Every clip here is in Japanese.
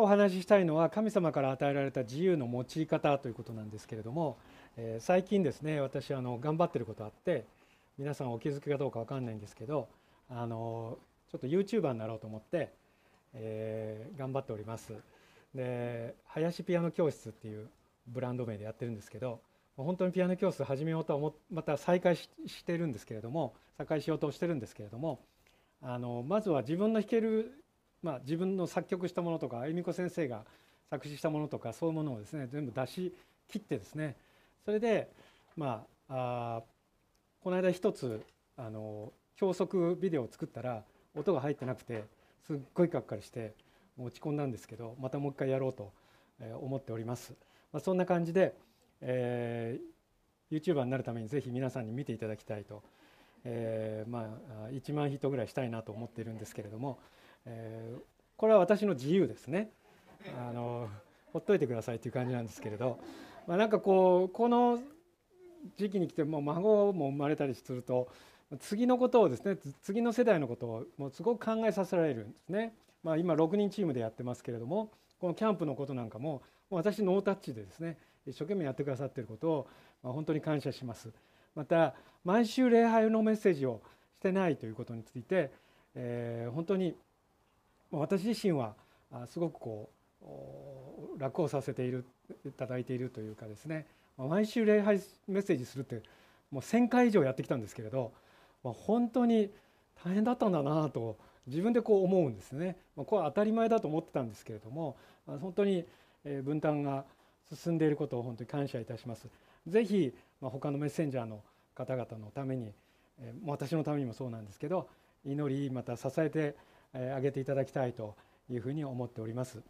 日お話ししたいのは神様から与えられた自由の用い方ということなんですけれども、えー、最近ですね私あの頑張ってることあって皆さんお気づきかどうか分かんないんですけどあのちょっと YouTuber になろうと思って、えー、頑張っております。で林ピアノ教室っていうブランド名でやってるんですけど本当にピアノ教室始めようと思また再開してるんですけれども再開しようとしてるんですけれどもあのまずは自分の弾けるまあ、自分の作曲したものとか恵美子先生が作詞したものとかそういうものをですね全部出し切ってですねそれでまああこの間一つあの教則ビデオを作ったら音が入ってなくてすっごいがっかりして落ち込んだんですけどまたもう一回やろうと思っております。まあ、そんな感じで、えー、YouTuber になるためにぜひ皆さんに見ていただきたいと、えー、まあ1万ヒットぐらいしたいなと思っているんですけれども。えー、これは私の自由ですねあのほっといてくださいっていう感じなんですけれど、まあ、なんかこうこの時期に来ても孫も生まれたりすると次のことをですね次の世代のことをもうすごく考えさせられるんですね。まあ、今6人チームでやってますけれどもこのキャンプのことなんかも私ノータッチでですね一生懸命やってくださっていることを、まあ、本当に感謝します。また毎週礼拝のメッセージをしてないということについて、えー、本当に私自身はすごくこう楽をさせているいただいているというかですね毎週礼拝メッセージするってもう1,000回以上やってきたんですけれど本当に大変だったんだなと自分でこう思うんですね。これは当たり前だと思ってたんですけれども本当に分担が進んでいることを本当に感謝いたします。ぜひ他のメッセンジャーの方々のために私のためにもそうなんですけど祈りまた支えて挙げていただきたいというふうに思っております。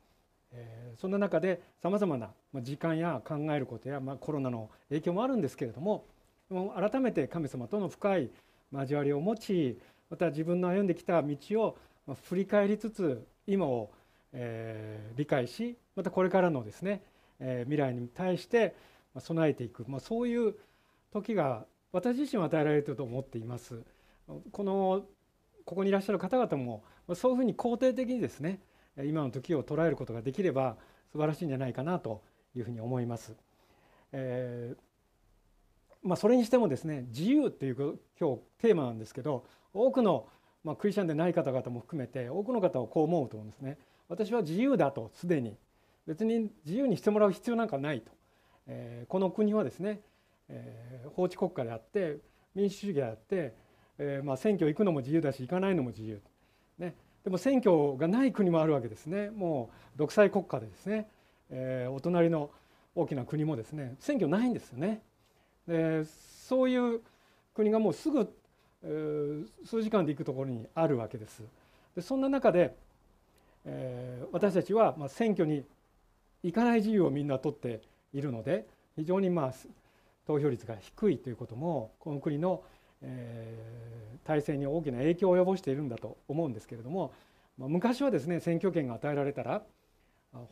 そんな中でさまざまな時間や考えることや、ま、コロナの影響もあるんですけれども改めて神様との深い交わりを持ちまた自分の歩んできた道を振り返りつつ今を、えー、理解しまたこれからのですね、え、未来に対して備えていく、ま、そういう時が私自身は与えられていると思っています。このここにいらっしゃる方々もそういうふうに肯定的にですね今の時を捉えることができれば素晴らしいんじゃないかなというふうに思います。えー、まあ、それにしてもですね自由っていう今日テーマなんですけど多くの、まあ、クリスチャンでない方々も含めて多くの方はこう思うと思うんですね。私は自由だとすでに別に自由にしてもらう必要なんかないと、えー、この国はですね、えー、法治国家であって民主主義であってえー、まあ、選挙行くのも自由だし行かないのも自由、ね、でも選挙がない国もあるわけですねもう独裁国家でですね、えー、お隣の大きな国もですね選挙ないんですよね。でそういう国がもうすぐ、えー、数時間で行くところにあるわけです。でそんな中で、えー、私たちは、まあ、選挙に行かない自由をみんな取っているので非常にまあ投票率が低いということもこの国のえー、体制に大きな影響を及ぼしているんだと思うんですけれども、まあ、昔はですね選挙権が与えられたら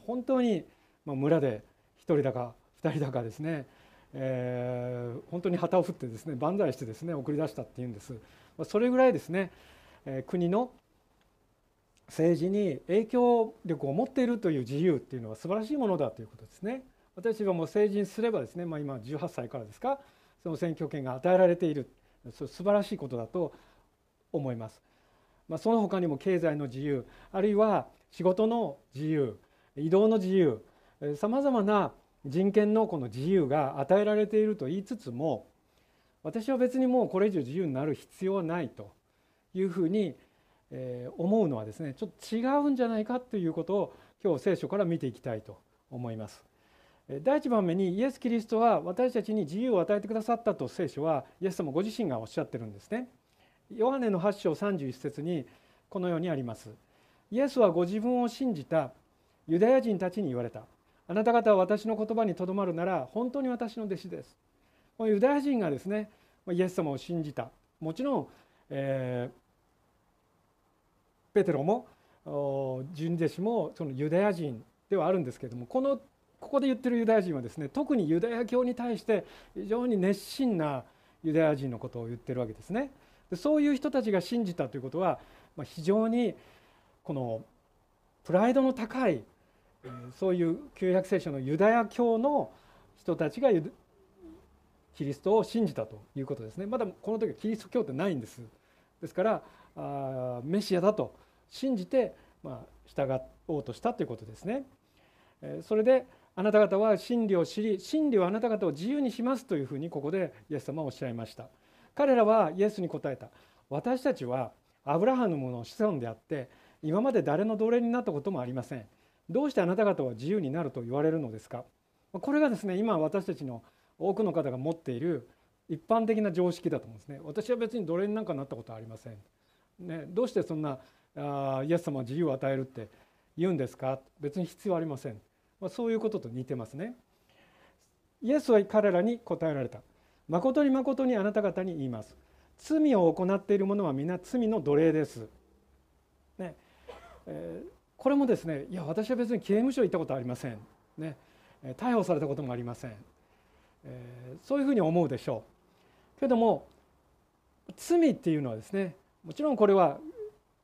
本当に村で1人だか2人だかですね、えー、本当に旗を振ってですね万歳してですね送り出したっていうんです。まあそれぐらいですね、えー、国の政治に影響力を持っているという自由っていうのは素晴らしいものだということですね。私がもう成人すればですね、まあ、今18歳からですかその選挙権が与えられている素晴らしいことだと思います。まあ、その他にも経済の自由あるいは仕事の自由移動の自由さまざまな人権のこの自由が与えられていると言いつつも私は別にもうこれ以上自由になる必要はないというふうに思うのはですねちょっと違うんじゃないかということを今日聖書から見ていきたいと思います。第一番目にイエス・キリストは私たちに自由を与えてくださったと聖書はイエス様ご自身がおっしゃってるんですね。ヨハネの8章31節にこのようにあります。イエスはご自分を信じたユダヤ人たちに言われた。あなた方は私の言葉にとどまるなら本当に私の弟子です。このユダヤ人がですねイエス様を信じた。もちろん、えー、ペテロも純弟子もそのユダヤ人ではあるんですけれどもこのここで言ってるユダヤ人はですね特にユダヤ教に対して非常に熱心なユダヤ人のことを言ってるわけですね。でそういう人たちが信じたということは、まあ、非常にこのプライドの高いそういう旧約聖書のユダヤ教の人たちがキリストを信じたということですね。まだこの時はキリスト教ってないんです。ですからあメシアだと信じて、まあ、従おうとしたということですね。それであなた方は真理を知り真理はあなた方を自由にしますというふうにここでイエス様はおっしゃいました。彼らはイエスに答えた。私たちはアブラハムの子孫であって今まで誰の奴隷になったこともありません。どうしてあなた方は自由になると言われるのですか。これがですね今私たちの多くの方が持っている一般的な常識だと思うんですね。私は別に奴隷になんかなったことはありません、ね、どうしてそんなあイエス様は自由を与えるって言うんですか。別に必要ありません、ま、そういうことと似てますね。イエスは彼らに答えられた。誠に誠にあなた方に言います。罪を行っている者は皆罪の奴隷です、ね。えー、これもですねいや私は別に刑務所行ったことありません、ね、逮捕されたこともありません、えー、そういうふうに思うでしょう。けども罪っていうのはですねもちろんこれは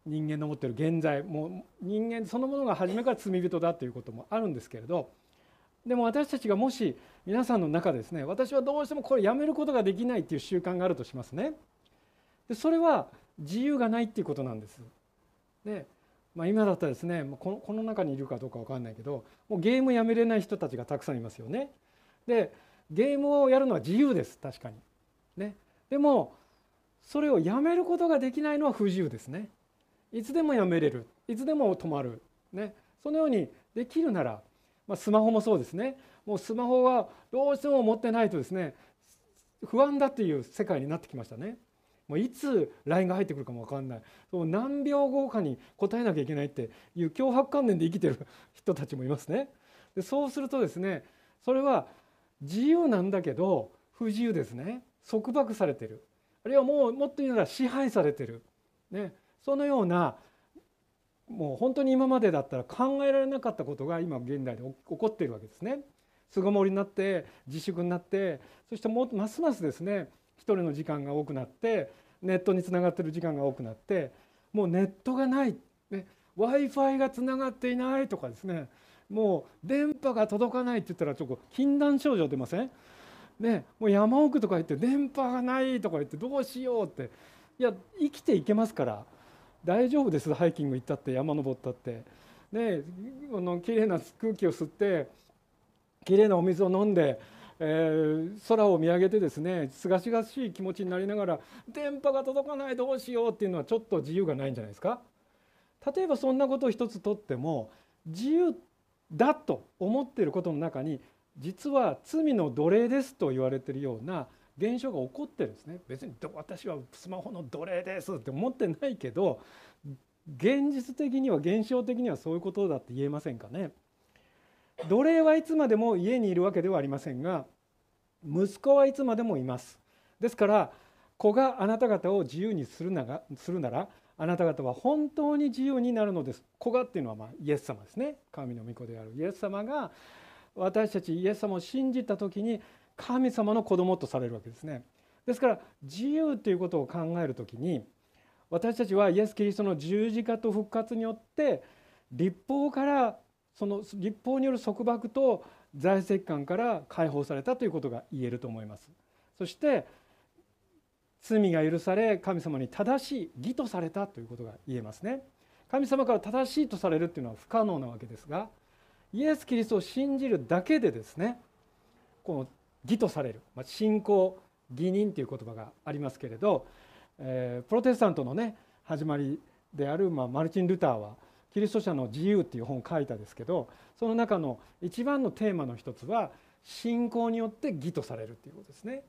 人間の持ってる現在もう人間そのものが初めから罪人だということもあるんですけれどでも私たちがもし皆さんの中でですね私はどうしてもこれやめることができないっていう習慣があるとしますね。でそれは自由がないっていうことなんです。でまあ、今だったらですねこのこの中にいるかどうか分かんないけどもうゲームやめれない人たちがたくさんいますよね。でゲームをやるのは自由です確かに。ね、でもそれをやめることができないのは不自由ですね。いつでもやめれる。いつでも止まる、ね、そのようにできるなら、まあ、スマホもそうですね。もうスマホはどうしても持ってないとですね不安だっていう世界になってきましたね。もういつ LINE が入ってくるかも分かんない。何秒後かに答えなきゃいけないっていう脅迫観念で生きてる人たちもいますね。でそうするとですねそれは自由なんだけど不自由ですね。束縛されてる。あるいはもうもっと言うなら支配されてる、ね、そのようなもう本当に今までだったら考えられなかったことが今現代で起こっているわけですね。巣ごもりになって自粛になってそしてもますますですね一人の時間が多くなってネットにつながってる時間が多くなってもうネットがない、ね、w i f i がつながっていないとかですねもう電波が届かないって言ったらちょっと禁断症状出ません？ね、もう山奥とか行って電波がないとか言ってどうしようっていや生きていけますから大丈夫ですハイキング行ったって山登ったって。ねこの綺麗な空気を吸って綺麗なお水を飲んでえー、空を見上げてですねすがしがしい気持ちになりながら電波が届かないどうしようっていうのはちょっと自由がないんじゃないですか。例えばそんなことを一つとっても自由だと思っていることの中に実は罪の奴隷ですと言われているような現象が起こってるんですね。別に私はスマホの奴隷ですって思ってないけど現実的には現象的にはそういうことだって言えませんかね。奴隷はいつまでも家にいるわけではありませんが息子はいつまでもいます。ですから子があなた方を自由にするなするならあなた方は本当に自由になるのです。子がっていうのはまあイエス様ですね。神の御子であるイエス様が私たちイエス様を信じた時に神様の子供とされるわけですね。ですから自由ということを考える時に私たちはイエス・キリストの十字架と復活によって立法からその立法による束縛と財政感から解放されたということが言えると思います。そして罪が許され神様に正しい義とされたということが言えますね。神様から正しいとされるっていうのは不可能なわけですがイエス・キリストを信じるだけでですねこの義とされる、まあ、信仰義人という言葉がありますけれど、えー、プロテスタントのね始まりである、まあ、マルチン・ルターはキリスト者の自由っていう本を書いたですけどその中の一番のテーマの一つは信仰によって義とされるっていうことですね。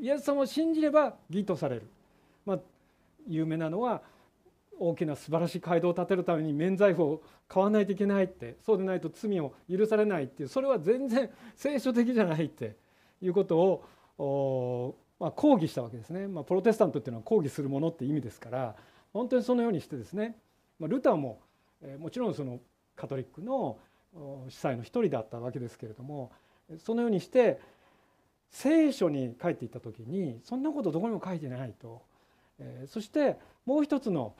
イエス様を信じれば義とされる。まあ、有名なのは大きな素晴らしい街道を建てるために免罪符を買わないといけないってそうでないと罪を許されないっていうそれは全然聖書的じゃないっていうことをまあ、抗議したわけですね、まあ、プロテスタントっていうのは抗議するものって意味ですから本当にそのようにしてですね、まあ、ルターももちろんそのカトリックの司祭の一人だったわけですけれどもそのようにして聖書に書いていった時にそんなことどこにも書いてないと。そしてもう一つの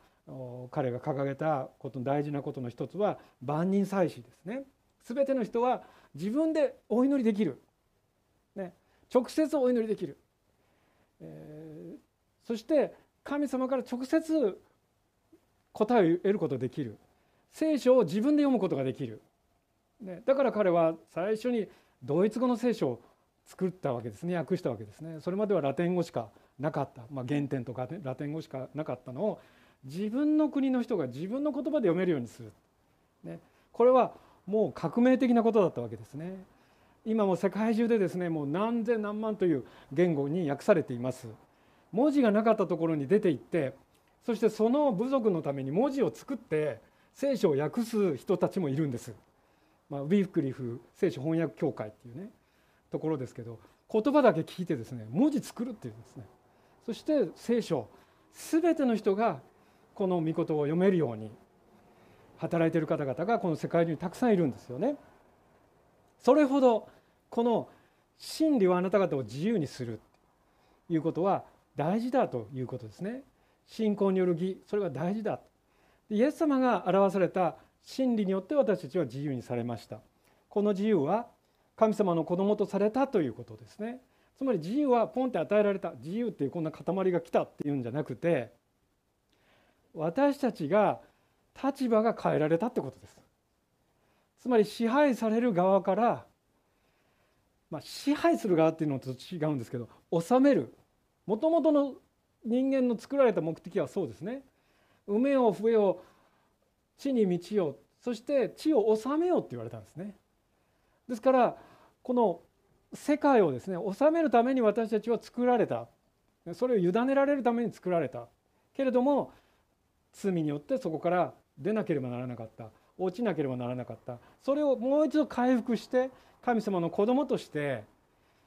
彼が掲げたこと大事なことの一つは万人祭祀ですね。全ての人は自分でお祈りできる、直接お祈りできる、えー、そして神様から直接答えを得ることができる。聖書を自分で読むことができる、ね、だから彼は最初にドイツ語の聖書を作ったわけですね。訳したわけですね。それまではラテン語しかなかった、まあ、原点とか、ラテン語しかなかったのを自分の国の人が自分の言葉で読めるようにする、ね、これはもう革命的なことだったわけですね。今も世界中でですねもう何千何万という言語に訳されています。文字がなかったところに出て行ってそしてその部族のために文字を作って聖書を訳す人たちもいるんです、まあ、ウィークリフ聖書翻訳協会っていうねところですけど言葉だけ聞いてですね文字作るっていうんですね。そして聖書全ての人がこの御事を読めるように働いている方々がこの世界中にたくさんいるんですよね。それほどこの真理はあなた方を自由にするということは大事だということですね。信仰による義それが大事だ。イエス様が表された真理によって私たちは自由にされました。この自由は神様の子供とされたということですね。つまり自由はポンって与えられた自由っていうこんな塊が来たっていうんじゃなくて私たちが立場が変えられたってことですつまり支配される側から、まあ、支配する側っていうのと違うんですけど治める。もともとの人間の作られた目的はそうですね。埋めよ増えよ地に満ちよそして地を治めようって言われたんですね。ですからこの世界をですね治めるために私たちは作られた。それを委ねられるために作られた。けれども罪によってそこから出なければならなかった。落ちなければならなかった。それをもう一度回復して神様の子供として、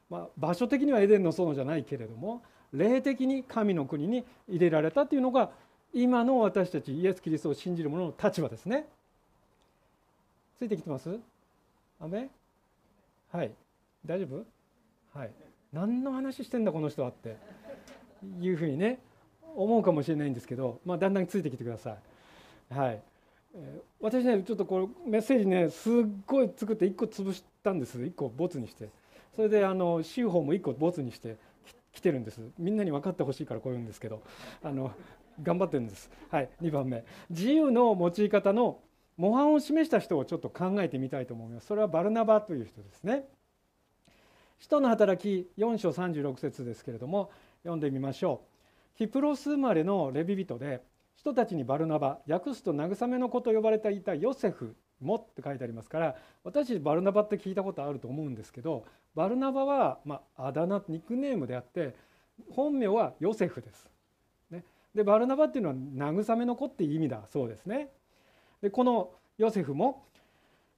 まあ、場所的にはエデンの園じゃないけれども霊的に神の国に入れられたというのが今の私たちイエス・キリストを信じる者の立場ですね。ついてきてます？アメ？はい。大丈夫？はい。何の話してんだこの人はっていうふうにね思うかもしれないんですけど、まあ、だんだんついてきてください。はい、私ねちょっとこうメッセージねすっごい作って1個潰したんです1個ボツにしてそれであの週報も1個ボツにして来てるんですみんなに分かってほしいからこう言うんですけどあの頑張ってるんです。はい、2番目自由の用い方の模範を示した人をちょっと考えてみたいと思います。それはバルナバという人ですね。使徒の働き4章36節ですけれども読んでみましょう。キプロス生まれのレビ人で人たちにバルナバ訳すと慰めの子と呼ばれていたヨセフもって書いてありますから私バルナバって聞いたことあると思うんですけどバルナバは、まあ、あだ名ニックネームであって本名はヨセフです。ね、でバルナバっていうのは慰めの子っていう意味だそうですね。でこのヨセフも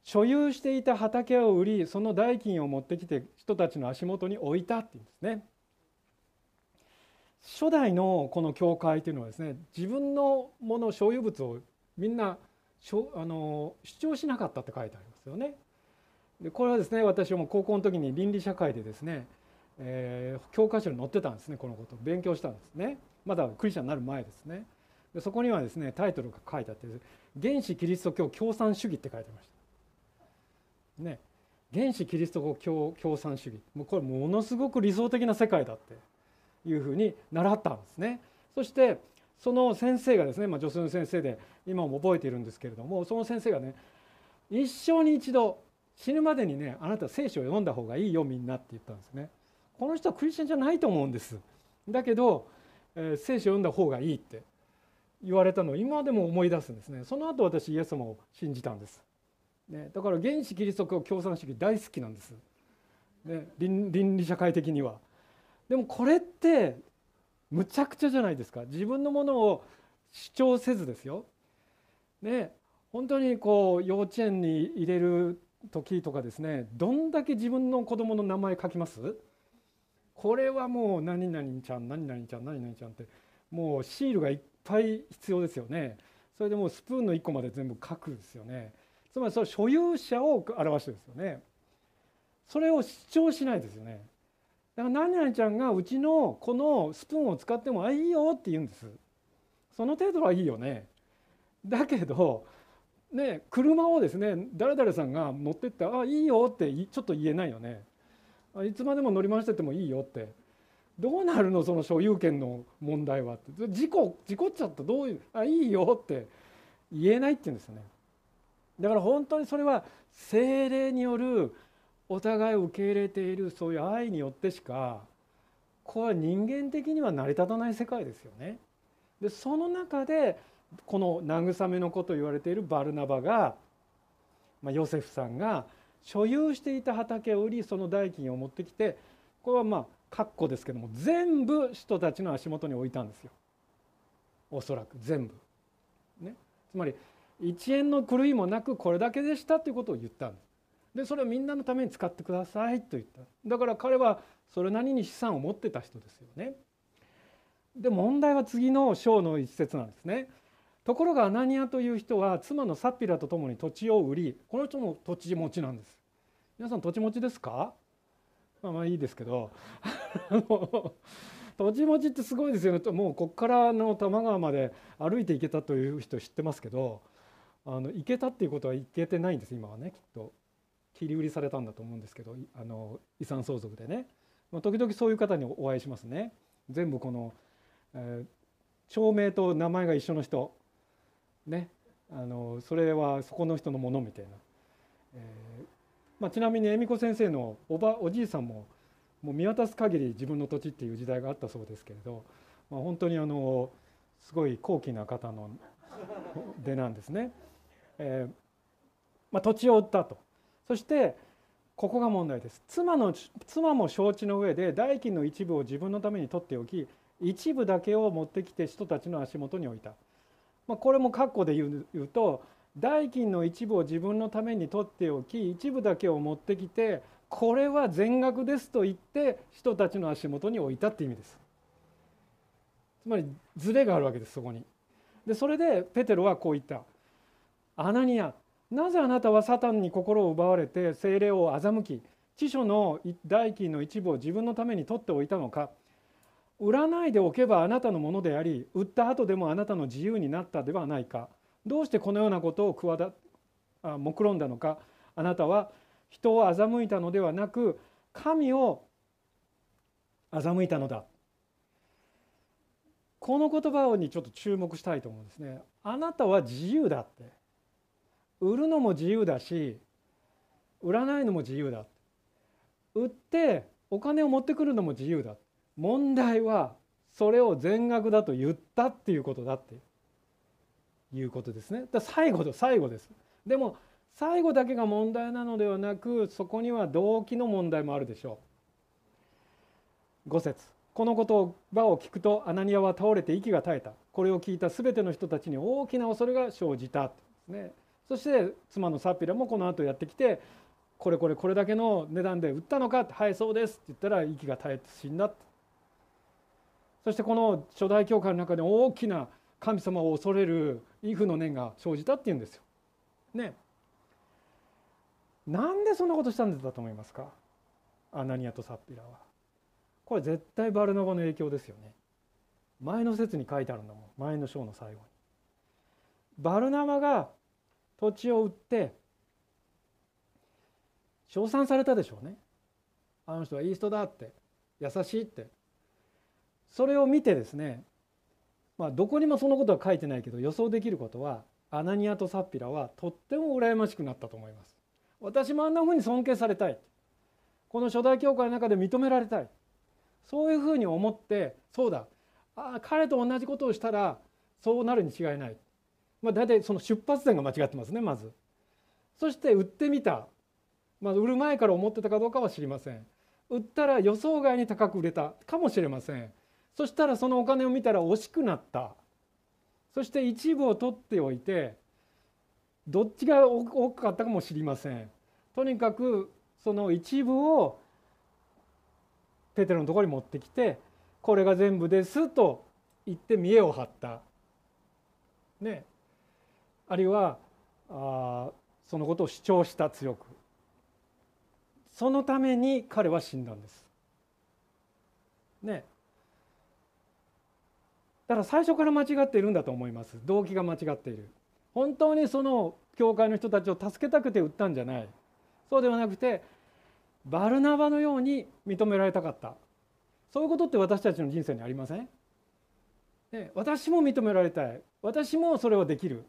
所有していた畑を売りその代金を持ってきて人たちの足元に置いたっていうんですね。初代のこの教会というのはですね自分のもの所有物をみんなあの主張しなかったって書いてありますよね。でこれはですね私はもう高校の時に倫理社会でですね、えー、教科書に載ってたんですねこのこと。勉強したんですね。まだクリスチャンになる前ですね。でそこにはですねタイトルが書いてあって「原始キリスト教共産主義」って書いてました。ね。原始キリスト教共産主義。もうこれものすごく理想的な世界だって。いうふうに習ったんですね。そしてその先生がですね、まあ、女性の先生で今も覚えているんですけれどもその先生がね一生に一度死ぬまでにねあなた聖書を読んだ方がいいよみんなって言ったんですね。この人はクリスチャンじゃないと思うんです。だけど、えー、聖書を読んだ方がいいって言われたのを今でも思い出すんですね。その後私イエス様を信じたんです。ね、だから原始キリスト教共産主義大好きなんです。ね、倫理社会的には。でもこれってむちゃくちゃじゃないですか自分のものを主張せずですよ。ね本当にこう幼稚園に入れる時とかですねどんだけ自分の子供の名前書きます？これはもう何々ちゃん何々ちゃん何々ちゃんってもうシールがいっぱい必要ですよね。それでもうスプーンの1個まで全部書くですよね。つまりそれ所有者を表してるんですよね。それを主張しないですよね。だから何々ちゃんがうちのこのスプーンを使ってもあいいよって言うんです。その程度はいいよね。だけどね車をですね誰々さんが乗ってって「あいいよ」ってちょっと言えないよね。いつまでも乗り回しててもいいよって。どうなるのその所有権の問題はって。事故事故っちゃった。どういうあいいよって言えないって言うんですよね。だから本当にそれは精霊によるお互い受け入れているそういう愛によってしかこれは人間的には成り立たない世界ですよね。でその中でこの慰めの子と言われているバルナバが、まあ、ヨセフさんが所有していた畑を売りその代金を持ってきてこれはまあ括弧ですけども全部人たちの足元に置いたんですよおそらく全部。ね、つまり1円の狂いもなくこれだけでしたということを言ったんです。でそれをみんなのために使ってくださいと言っただから彼はそれなりに資産を持ってた人ですよね。で問題は次の章の一節なんですね。ところがアナニアという人は妻のサピラと共に土地を売りこの人も土地持ちなんです。皆さん土地持ちですか？まあまあいいですけど 土地持ちってすごいですよねもうここからの多摩川まで歩いて行けたという人知ってますけどあの行けたっていうことは行けてないんです今はねきっと切り売りされたんだと思うんですけどあの遺産相続でね、まあ、時々そういう方にお会いしますね。全部この、えー、町名と名前が一緒の人。ね。あのそれはそこの人のものみたいな、えーまあ、ちなみに恵美子先生のおばおじいさんももう見渡す限り自分の土地っていう時代があったそうですけれど、まあ、本当にあのすごい高貴な方の 出なんですね。えーまあ、土地を売ったと。そしてここが問題です。妻の妻も承知の上で代金の一部を自分のために取っておき一部だけを持ってきて人たちの足元に置いた、まあ、これも括弧で言うと代金の一部を自分のために取っておき一部だけを持ってきてこれは全額ですと言って人たちの足元に置いたって意味です。つまりズレがあるわけですそこに。でそれでペテロはこう言った「アナニアなぜあなたはサタンに心を奪われて精霊を欺き知書の代金の一部を自分のために取っておいたのか。売らないでおけばあなたのものであり売った後でもあなたの自由になったではないか。どうしてこのようなことを企あ目論んだのか。あなたは人を欺いたのではなく神を欺いたのだ。この言葉にちょっと注目したいと思うんですね。あなたは自由だって。売るのも自由だし売らないのも自由だ。売ってお金を持ってくるのも自由だ。問題はそれを全額だと言ったっていうことだって。いうことですね。だ最後と最後です。でも最後だけが問題なのではなくそこには動機の問題もあるでしょう。5節。この言葉を聞くとアナニアは倒れて息が絶えた。これを聞いた全ての人たちに大きな恐れが生じた。ね、そして妻のサピラもこの後やってきてこれこれこれだけの値段で売ったのかってはいそうですって言ったら息が絶えて死んだそしてこの初代教会の中で大きな神様を恐れる畏怖の念が生じたっていうんですよ。ね。なんでそんなことしたんだと思いますか？アナニアとサッピラは。これ絶対バルナバの影響ですよね。前の説に書いてあるんだもん前の章の最後に。バルナバが土地を売って称賛されたでしょうね。あの人はいい人だって優しいって。それを見てですねまあ、どこにもそのことは書いてないけど予想できることはアナニアとサッピラはとっても羨ましくなったと思います。私もあんなふうに尊敬されたい。この初代教会の中で認められたい。そういうふうに思ってそうだ。ああ彼と同じことをしたらそうなるに違いない、まあ、大体その出発点が間違ってますねまず。そして売ってみた、まあ、売る前から思ってたかどうかは知りません。売ったら予想外に高く売れたかもしれません。そしたらそのお金を見たら惜しくなったそして一部を取っておいてどっちが多かったかも知りませんとにかくその一部をペテロのところに持ってきてこれが全部ですと言って見栄を張ったねあるいはあそのことを主張した強く。そのために彼は死んだんです。ね。だから最初から間違っているんだと思います。動機が間違っている。本当にその教会の人たちを助けたくて売ったんじゃない。そうではなくてバルナバのように認められたかった。そういうことって私たちの人生にありません？ね、私も認められたい。私もそれをできる、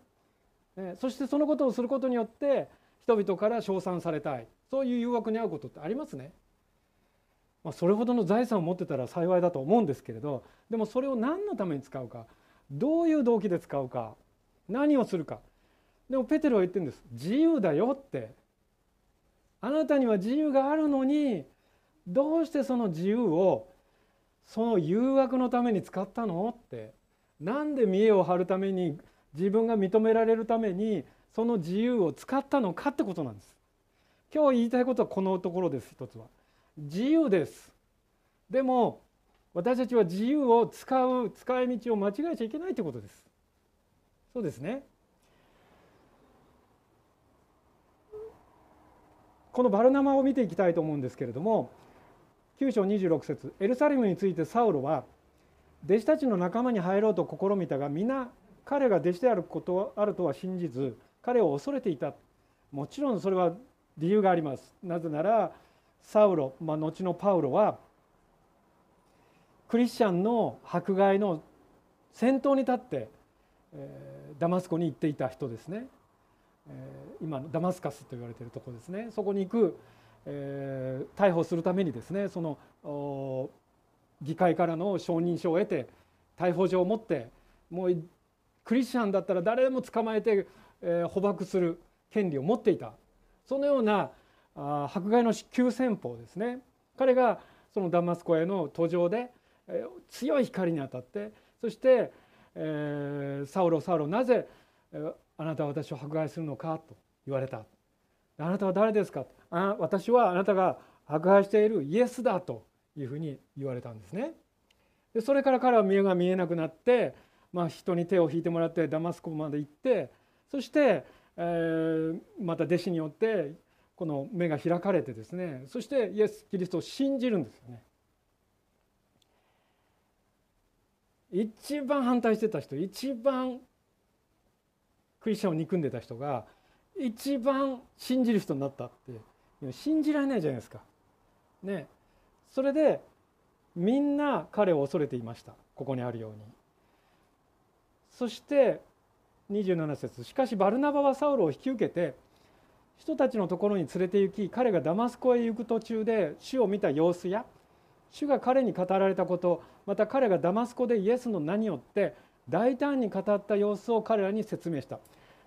そしてそのことをすることによって人々から称賛されたい。そういう誘惑に遭うことってありますね。まあ、それほどの財産を持ってたら幸いだと思うんですけれどでもそれを何のために使うかどういう動機で使うか何をするか。でもペテロは言ってるんです。自由だよって。あなたには自由があるのにどうしてその自由をその誘惑のために使ったのって。なんで見栄を張るために自分が認められるためにその自由を使ったのかってことなんです。今日言いたいことはこのところです一つは。自由です。でも私たちは自由を使う使い道を間違えちゃいけないということです。そうですね。このバルナマを見ていきたいと思うんですけれども9章26節エルサレムについてサウロは弟子たちの仲間に入ろうと試みたが皆彼が弟子であることあるとは信じず彼を恐れていた。もちろんそれは理由があります。なぜならサウロ、まあ、後のパウロはクリスチャンの迫害の先頭に立って、えー、ダマスコに行っていた人ですね、えー、今のダマスカスと言われているところですね。そこに行くえー、逮捕するためにですねその議会からの承認書を得て逮捕状を持ってもうクリスチャンだったら誰でも捕まえて、えー、捕獲する権利を持っていた。そのようなあ迫害の急先鋒ですね。彼がそのダマスコへの途上で、えー、強い光に当たってそして、えー、サウロサウロなぜ、えー、あなたは私を迫害するのかと言われた。あなたは誰ですか？あ私はあなたが迫害しているイエスだというふうに言われたんですね。でそれから彼は目が見えなくなって、まあ、人に手を引いてもらってダマスコまで行ってそして、えー、また弟子によってこの目が開かれてですねそしてイエス・キリストを信じるんですよね。一番反対してた人一番クリスチャンを憎んでた人が一番信じる人になったって信じられないじゃないですか。ね、それでみんな彼を恐れていましたここにあるように。そして27節しかしバルナバはサウロを引き受けて人たちのところに連れて行き彼がダマスコへ行く途中で主を見た様子や主が彼に語られたことまた彼がダマスコでイエスの名によって大胆に語った様子を彼らに説明した。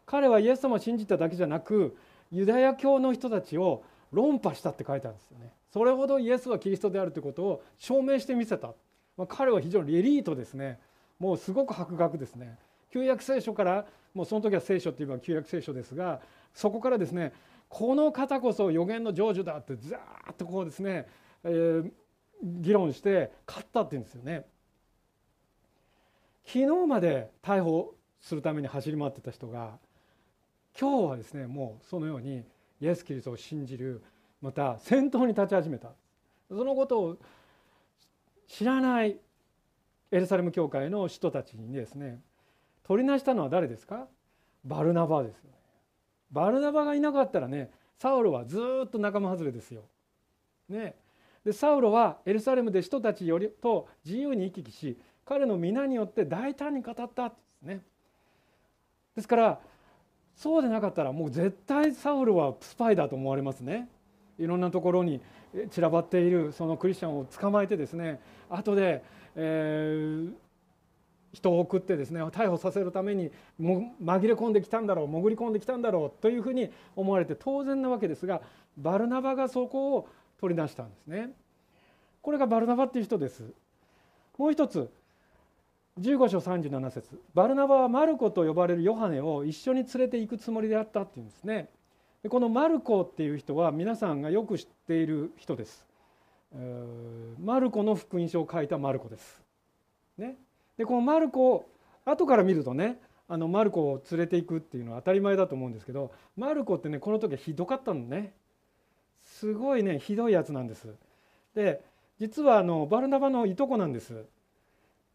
彼はイエス様を信じただけじゃなくユダヤ教の人たちを論破したって書いてあるんですよね。それほどイエスはキリストであるということを証明してみせた、まあ、彼は非常にエリートですね。もうすごく博学ですね。旧約聖書からもうその時は聖書って言えば旧約聖書ですがそこからですねこの方こそ予言の成就だってザーッとこうですね、えー、議論して勝ったって言うんですよね。昨日まで逮捕するために走り回ってた人が今日はですねもうそのようにイエス・キリストを信じるまた先頭に立ち始めた。そのことを知らないエルサレム教会の人たちにですね取りなしたのは誰ですか？バルナバですよねバルナバがいなかったらねサウロはずっと仲間外れですよ。ね、でサウロはエルサレムで人たちよりと自由に行き来し彼の皆によって大胆に語ったですね。ですからそうでなかったらもう絶対サウルはスパイだと思われますねいろんなところに散らばっているそのクリスチャンを捕まえてですね後で、えー、人を送ってですね逮捕させるためにも紛れ込んできたんだろう潜り込んできたんだろうというふうに思われて当然なわけですがバルナバがそこを取り出したんですね。これがバルナバっていう人です。もう一つ15章37節バルナバはマルコと呼ばれるヨハネを一緒に連れて行くつもりであったっていうんですねでこのマルコっていう人は皆さんがよく知っている人ですマルコの福音書を書いたマルコです、ね、でこのマルコ後から見るとねあのマルコを連れていくっていうのは当たり前だと思うんですけどマルコってねこの時はひどかったのね。すごいねひどいやつなんです。で実はあのバルナバのいとこなんです。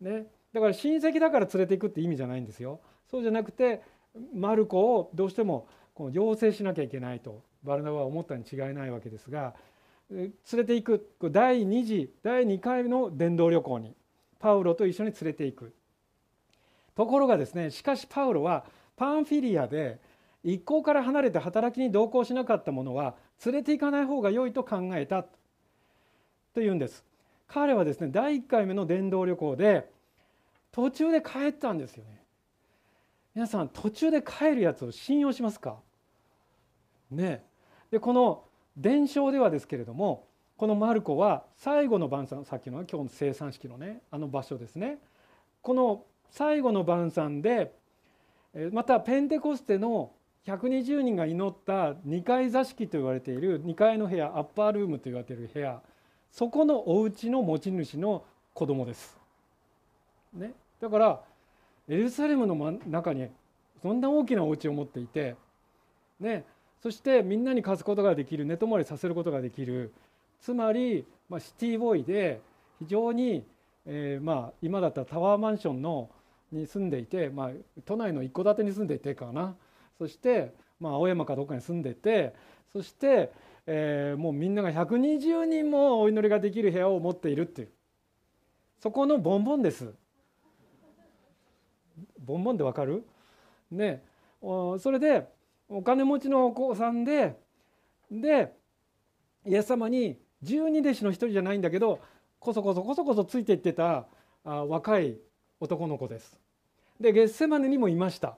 ね。だから親戚だから連れていくって意味じゃないんですよ。そうじゃなくてマルコをどうしてもこの要請しなきゃいけないとバルナバは思ったに違いないわけですが連れていく。第2次第2回の伝道旅行にパウロと一緒に連れていく。ところがですねしかしパウロはパンフィリアで一行から離れて働きに同行しなかった者は連れて行かない方が良いと考えた。というんです。彼はですね第1回目の伝道旅行で途中で帰ったんですよね。皆さん途中で帰るやつを信用しますか？ねでこの伝承ではですけれどもこのマルコは最後の晩餐さっきの今日の生産式のねあの場所ですね。この最後の晩餐でまたペンテコステの120人が祈った2階座敷と言われている2階の部屋アッパールームと言われている部屋そこのお家の持ち主の子供です。ね、だからエルサレムの中にそんな大きなお家を持っていて、ね、そしてみんなに貸すことができる寝泊まりさせることができる。つまり、まあ、シティボーイで非常に、えー、まあ今だったらタワーマンションのに住んでいて、まあ、都内の一戸建てに住んでいてかな。そして、まあ、青山かどっかに住んでてそして、えー、もうみんなが120人もお祈りができる部屋を持っているっていう。そこのボンボンです。ボンボンでわかる？ね。それでお金持ちのお子さんででイエス様に十二弟子の一人じゃないんだけどこそこそこそこそついていってたあ若い男の子です。でゲッセマネにもいました。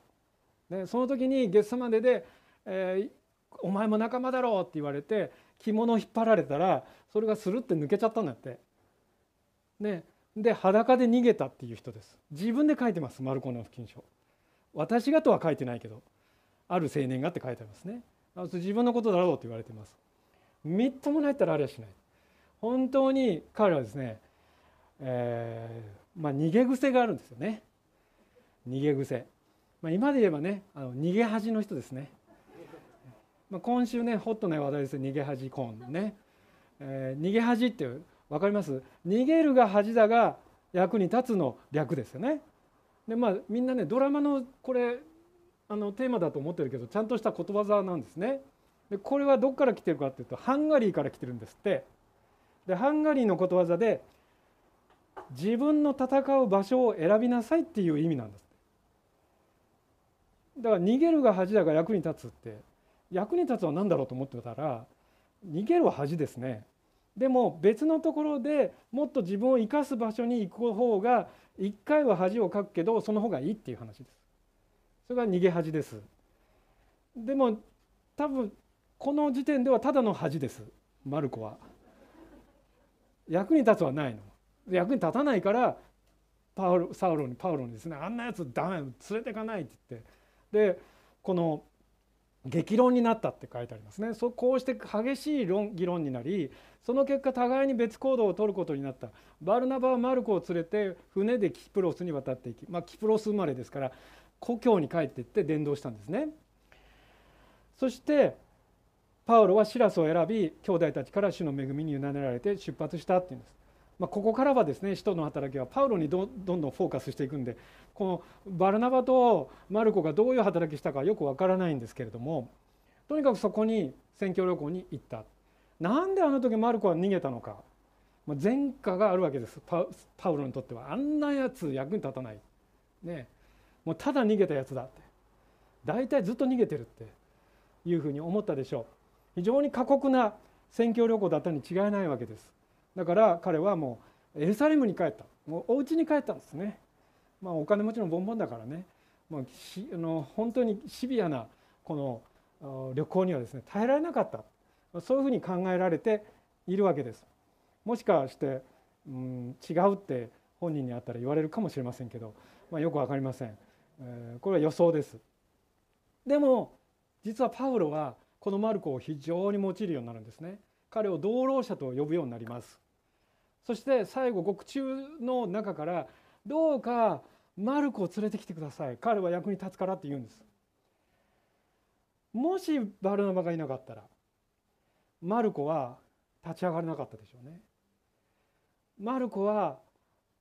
でその時にゲッセマネで、えー「お前も仲間だろう」って言われて着物を引っ張られたらそれがスルって抜けちゃったんだって。ね、で裸で逃げたっていう人です。自分で書いてますマルコの福音書。私がとは書いてないけどある青年がって書いてありますね。自分のことだろうと言われています。みっともないったらありゃしない。本当に彼はですね、えー、まあ、逃げ癖があるんですよね。逃げ癖、まあ、今で言えばねあの逃げ恥の人ですね、まあ、今週ねホットな話題です逃げ恥コーンね、えー、逃げ恥って分かります？逃げるが恥だが役に立つの略ですよね。でまあみんなねドラマのこれあのテーマだと思ってるけどちゃんとしたことわざなんですね。でこれはどこから来てるかっていうとハンガリーから来てるんですって。でハンガリーのことわざで自分の戦う場所を選びなさいっていう意味なんですだから逃げるが恥だが役に立つって。役に立つは何だろうと思ってたら逃げるは恥ですね。でも別のところでもっと自分を生かす場所に行く方が一回は恥をかくけどその方がいいっていう話です。それが逃げ恥です。でも多分この時点ではただの恥です。マルコは。役に立つはないの。役に立たないからパウロサウロにパウロにですねあんなやつダメ連れてかないって言って。でこの激論になったって書いてありますね。そこうして激しい論議論になりその結果互いに別行動を取ることになった。バルナバはマルコを連れて船でキプロスに渡っていき、まあ、キプロス生まれですから故郷に帰ってって伝道したんですね。そしてパウロはシラスを選び兄弟たちから主の恵みに委ねられて出発したっていうんです。まあ、ここからはですね使徒の働きはパウロにどんどんフォーカスしていくんでこのバルナバとマルコがどういう働きしたかよくわからないんですけれどもとにかくそこに宣教旅行に行った。なんであの時マルコは逃げたのか、ま、前科があるわけです。パウロにとっては。あんなやつ役に立たない。ね。もうただ逃げたやつだって。大体ずっと逃げてるっていうふうに思ったでしょう。非常に過酷な宣教旅行だったに違いないわけです。だから彼はもうエルサレムに帰った。もうお家に帰ったんですね、まあ、お金持ちのボンボンだからね、まあ、しあの本当にシビアなこの旅行にはですね耐えられなかった。そういうふうに考えられているわけです。もしかして、うん、違うって本人に会ったら言われるかもしれませんけど、まあ、よく分かりません、え、これは予想です。でも実はパウロはこのマルコを非常に用いるようになるんですね。彼を道路者と呼ぶようになります。そして最後獄中の中からどうかマルコを連れてきてください。彼は役に立つからって言うんです。もしバルナバがいなかったらマルコは立ち上がれなかったでしょうね。マルコは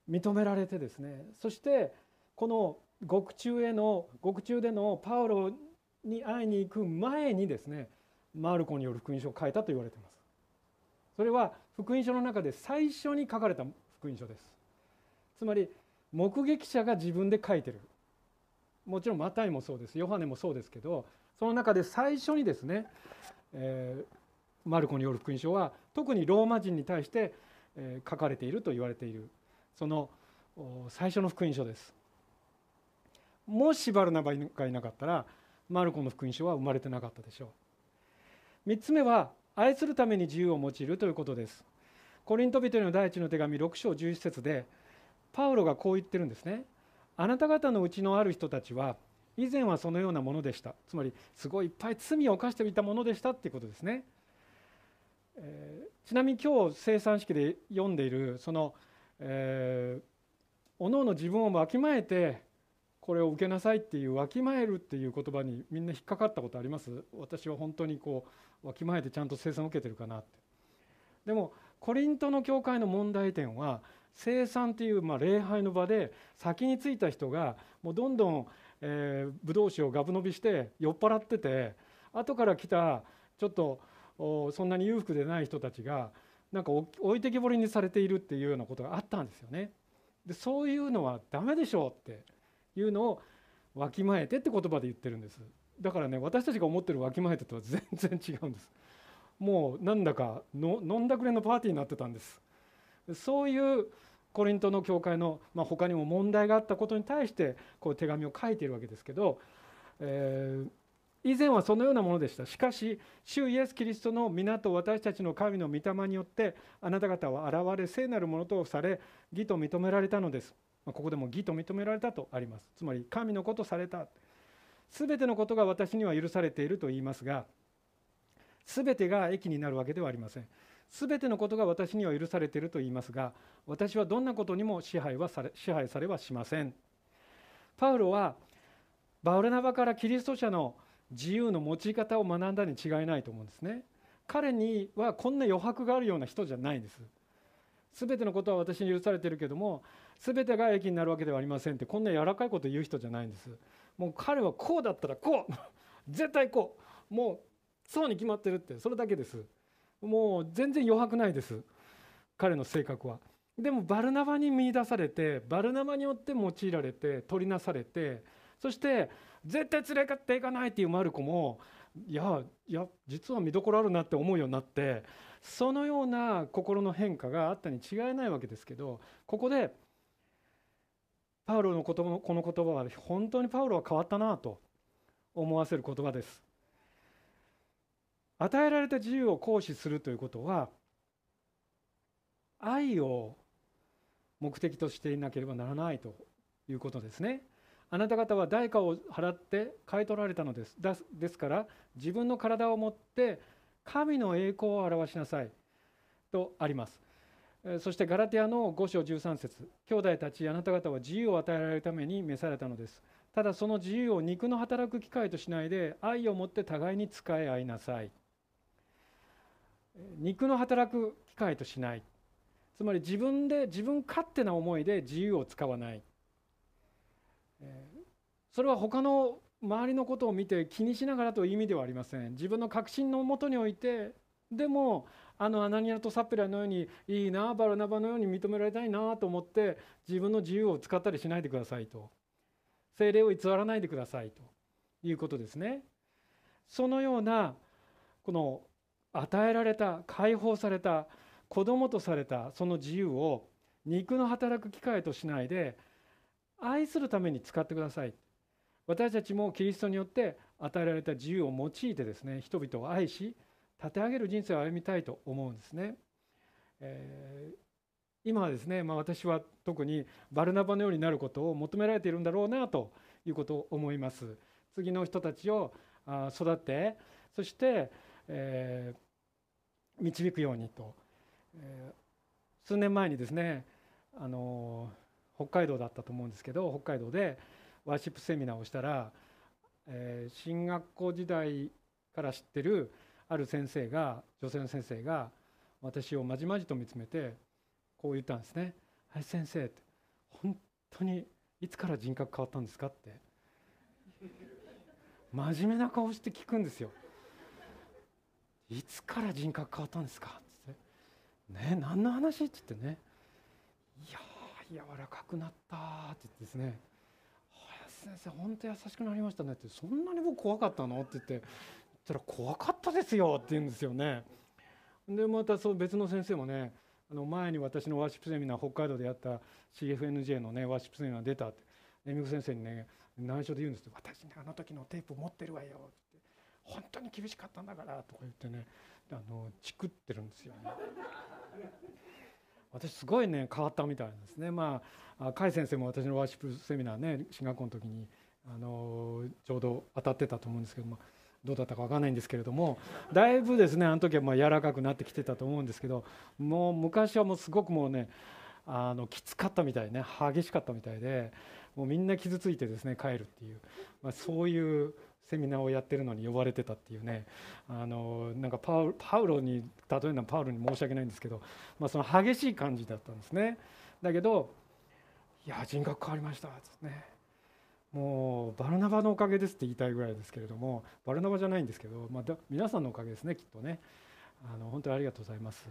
認められてですね。そしてこの獄中への獄中でのパウロに会いに行く前にですねマルコによる福音書を書いたと言われています。それは福音書の中で最初に書かれた福音書です。つまり目撃者が自分で書いてる。もちろんマタイもそうです。ヨハネもそうですけどその中で最初にですね、えー、マルコによる福音書は特にローマ人に対して、えー、書かれていると言われているその最初の福音書です。もしバルナバがいなかったらマルコの福音書は生まれてなかったでしょう。3つ目は愛するために自由を用いるということです。コリント人への第一の手紙6章11節でパウロがこう言ってるんですね。あなた方のうちのある人たちは以前はそのようなものでした。つまりすごいいっぱい罪を犯していたものでしたっていうことですね、えー、ちなみに今日生産式で読んでいるその、えー、おのおの自分をわきまえてこれを受けなさいっていうわきまえるっていう言葉にみんな引っかかったことあります？私は本当にこうわきまえてちゃんと生産を受けてるかなってでもコリントの教会の問題点は生産っていうまあ礼拝の場で先に着いた人がもうどんどん、えー、ブドウ酒をガブ飲みして酔っ払ってて後から来たちょっとそんなに裕福でない人たちがなんか置いてきぼりにされているっていうようなことがあったんですよね。でそういうのはダメでしょうっていうのをわきまえてって言葉で言ってるんです。だからね私たちが思ってるわきまえてとは全然違うんです。もうなんだかの飲んだくれのパーティーになってたんです。そういうコリントの教会の、まあ、他にも問題があったことに対してこう手紙を書いているわけですけど、えー、以前はそのようなものでした。しかし主イエス・キリストの皆と私たちの神の御霊によってあなた方は現れ聖なるものとされ義と認められたのです。ここでも義と認められたとあります。つまり神のことされた。全てのことが私には許されていると言いますが全てが益になるわけではありません。全てのことが私には許されていると言いますが私はどんなことにも支配はされ支配されはしません。パウロはバウルナバからキリスト者の自由の持ち方を学んだに違いないと思うんですね。彼にはこんな余白があるような人じゃないんです。全てのことは私に許されているけども全てが益になるわけではありませんってこんな柔らかいこと言う人じゃないんです。もう彼はこうだったらこう。絶対こう。もうそうに決まってるってそれだけです。もう全然余白ないです。彼の性格は。でもバルナバに見出されてバルナバによって用いられて取りなされてそして絶対連れていかないっていうマルコもいやいや実は見どころあるなって思うようになってそのような心の変化があったに違いないわけですけどここでパウロの言葉この言葉は本当にパウロは変わったなと思わせる言葉です。与えられた自由を行使するということは愛を目的としていなければならないということですね。あなた方は代価を払って買い取られたのです。ですから自分の体を持って神の栄光を表しなさいとあります。そしてガラティアの5章13節。兄弟たちあなた方は自由を与えられるために召されたのです。ただその自由を肉の働く機会としないで愛を持って互いに使い合いなさい。肉の働く機会としない。つまり自分で自分勝手な思いで自由を使わない。それは他の周りのことを見て気にしながらという意味ではありません。自分の確信のもとにおいてでもあのアナニアとサプラのようにいいなバルナバのように認められたいなと思って自分の自由を使ったりしないでくださいと。精霊を偽らないでくださいと。いうことですね。そのようなこの与えられた解放された子供とされたその自由を肉の働く機会としないで愛するために使ってください。私たちもキリストによって与えられた自由を用いてですね人々を愛し立て上げる人生を歩みたいと思うんですね。えー、今はですね、まあ、私は特にバルナバのようになることを求められているんだろうなということを思います。次の人たちを育てそして、えー、導くようにと、えー、数年前にですねあの北海道だったと思うんですけど北海道でワーシップセミナーをしたら、えー、進学校時代から知ってるある先生が女性の先生が私をまじまじと見つめてこう言ったんですね「はい先生」って「本当にいつから人格変わったんですか?」って真面目な顔して聞くんですよ。いつから人格変わったんですか？ってね何の話？って言ってねいや柔らかくなったって言ってですね林先生本当優しくなりましたねってそんなに僕怖かったの？って言って。たら怖かったですよって言うんですよね。でまたそう別の先生もねあの前に私のワーシップセミナー北海道でやった CFNJ のねワーシップセミナー出たって恵美子先生にね内緒で言うんですよ「私ねあの時のテープ持ってるわよ」って本当に厳しかったんだから」とか言ってねあのチクってるんですよね。私すごいね変わったみたいですね。まあ甲斐先生も私のワーシップセミナーね進学校の時にあのちょうど当たってたと思うんですけどもどうだったか分かんないんですけれどもだいぶですねあの時はまあ柔らかくなってきてたと思うんですけどもう昔はもうすごくもうねあのきつかったみたいね激しかったみたいでもうみんな傷ついてですね帰るっていう、まあ、そういうセミナーをやってるのに呼ばれてたっていうねあのなんかパウロに例えるのはパウロに申し訳ないんですけど、まあ、その激しい感じだったんですね。だけど「いや人格変わりました」っつってね。もうバルナバのおかげですって言いたいぐらいですけれどもバルナバじゃないんですけど、まあ、皆さんのおかげですねきっとね。あの本当にありがとうございます。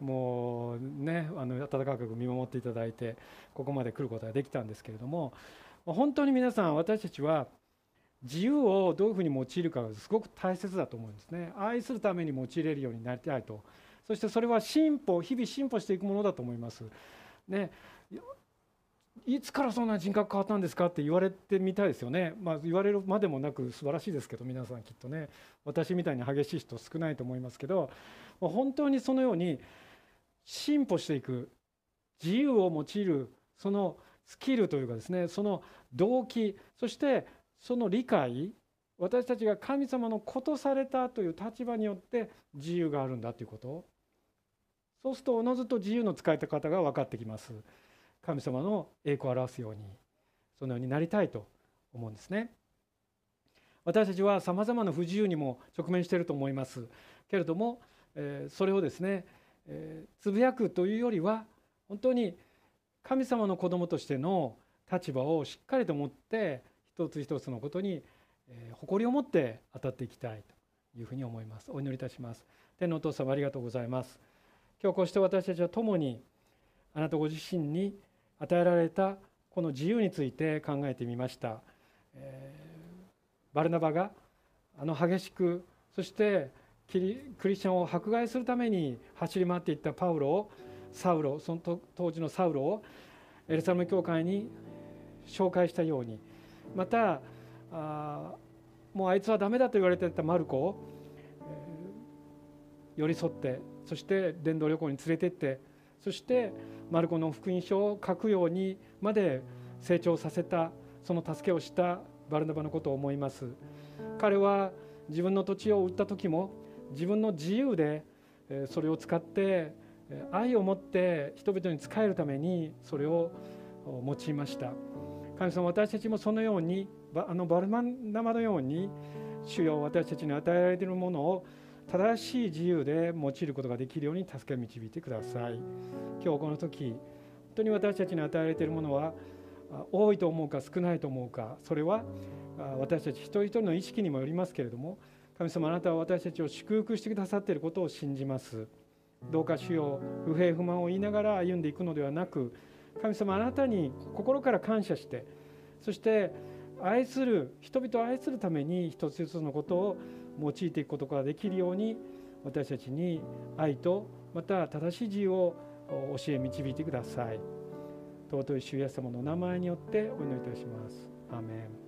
もうねあの温かく見守っていただいてここまで来ることができたんですけれども本当に皆さん私たちは自由をどういうふうに用いるかがすごく大切だと思うんですね。愛するために用いれるようになりたいと。そしてそれは進歩日々進歩していくものだと思います。ね。いつからそんな人格変わったんですかって言われてみたいですよね、まあ、言われるまでもなく素晴らしいですけど皆さんきっとね。私みたいに激しい人少ないと思いますけど本当にそのように進歩していく自由を用いるそのスキルというかですねその動機そしてその理解私たちが神様のことされたという立場によって自由があるんだということ。そうするとおのずと自由の使い方が分かってきます。神様の栄光を表すようにそのようになりたいと思うんですね。私たちはさまざまな不自由にも直面していると思います。けれどもそれをですねつぶやくというよりは本当に神様の子供としての立場をしっかりと持って一つ一つのことに誇りを持って当たっていきたいというふうに思います。お祈りいたします。天のお父様ありがとうございます。今日こうして私たちは共にあなたご自身に与えられたこの自由について考えてみました、えー、バルナバがあの激しくそしてクリスチャンを迫害するために走り回っていったパウロをサウロその当時のサウロをエルサレム教会に紹介したようにまたあもうあいつはダメだと言われてたマルコを、寄り添ってそして伝道旅行に連れてってそしてマルコの福音書を書くようにまで成長させたその助けをしたバルナバのことを思います。彼は自分の土地を売った時も自分の自由でそれを使って愛を持って人々に仕えるためにそれを用いました。神様私たちもそのようにあのバルマンナマのように主よ私たちに与えられているものを正しい自由で用いることができるように助けを導いてください。今日この時本当に私たちに与えられているものは多いと思うか少ないと思うかそれは私たち一人一人の意識にもよりますけれども神様あなたは私たちを祝福してくださっていることを信じます。どうか主よ不平不満を言いながら歩んでいくのではなく神様あなたに心から感謝してそして愛する人々を愛するために一つ一つのことを用いていくことができるように私たちに愛とまた正しい自由を教え導いてください。尊い主イエス様の名前によってお祈りいたします。アメン。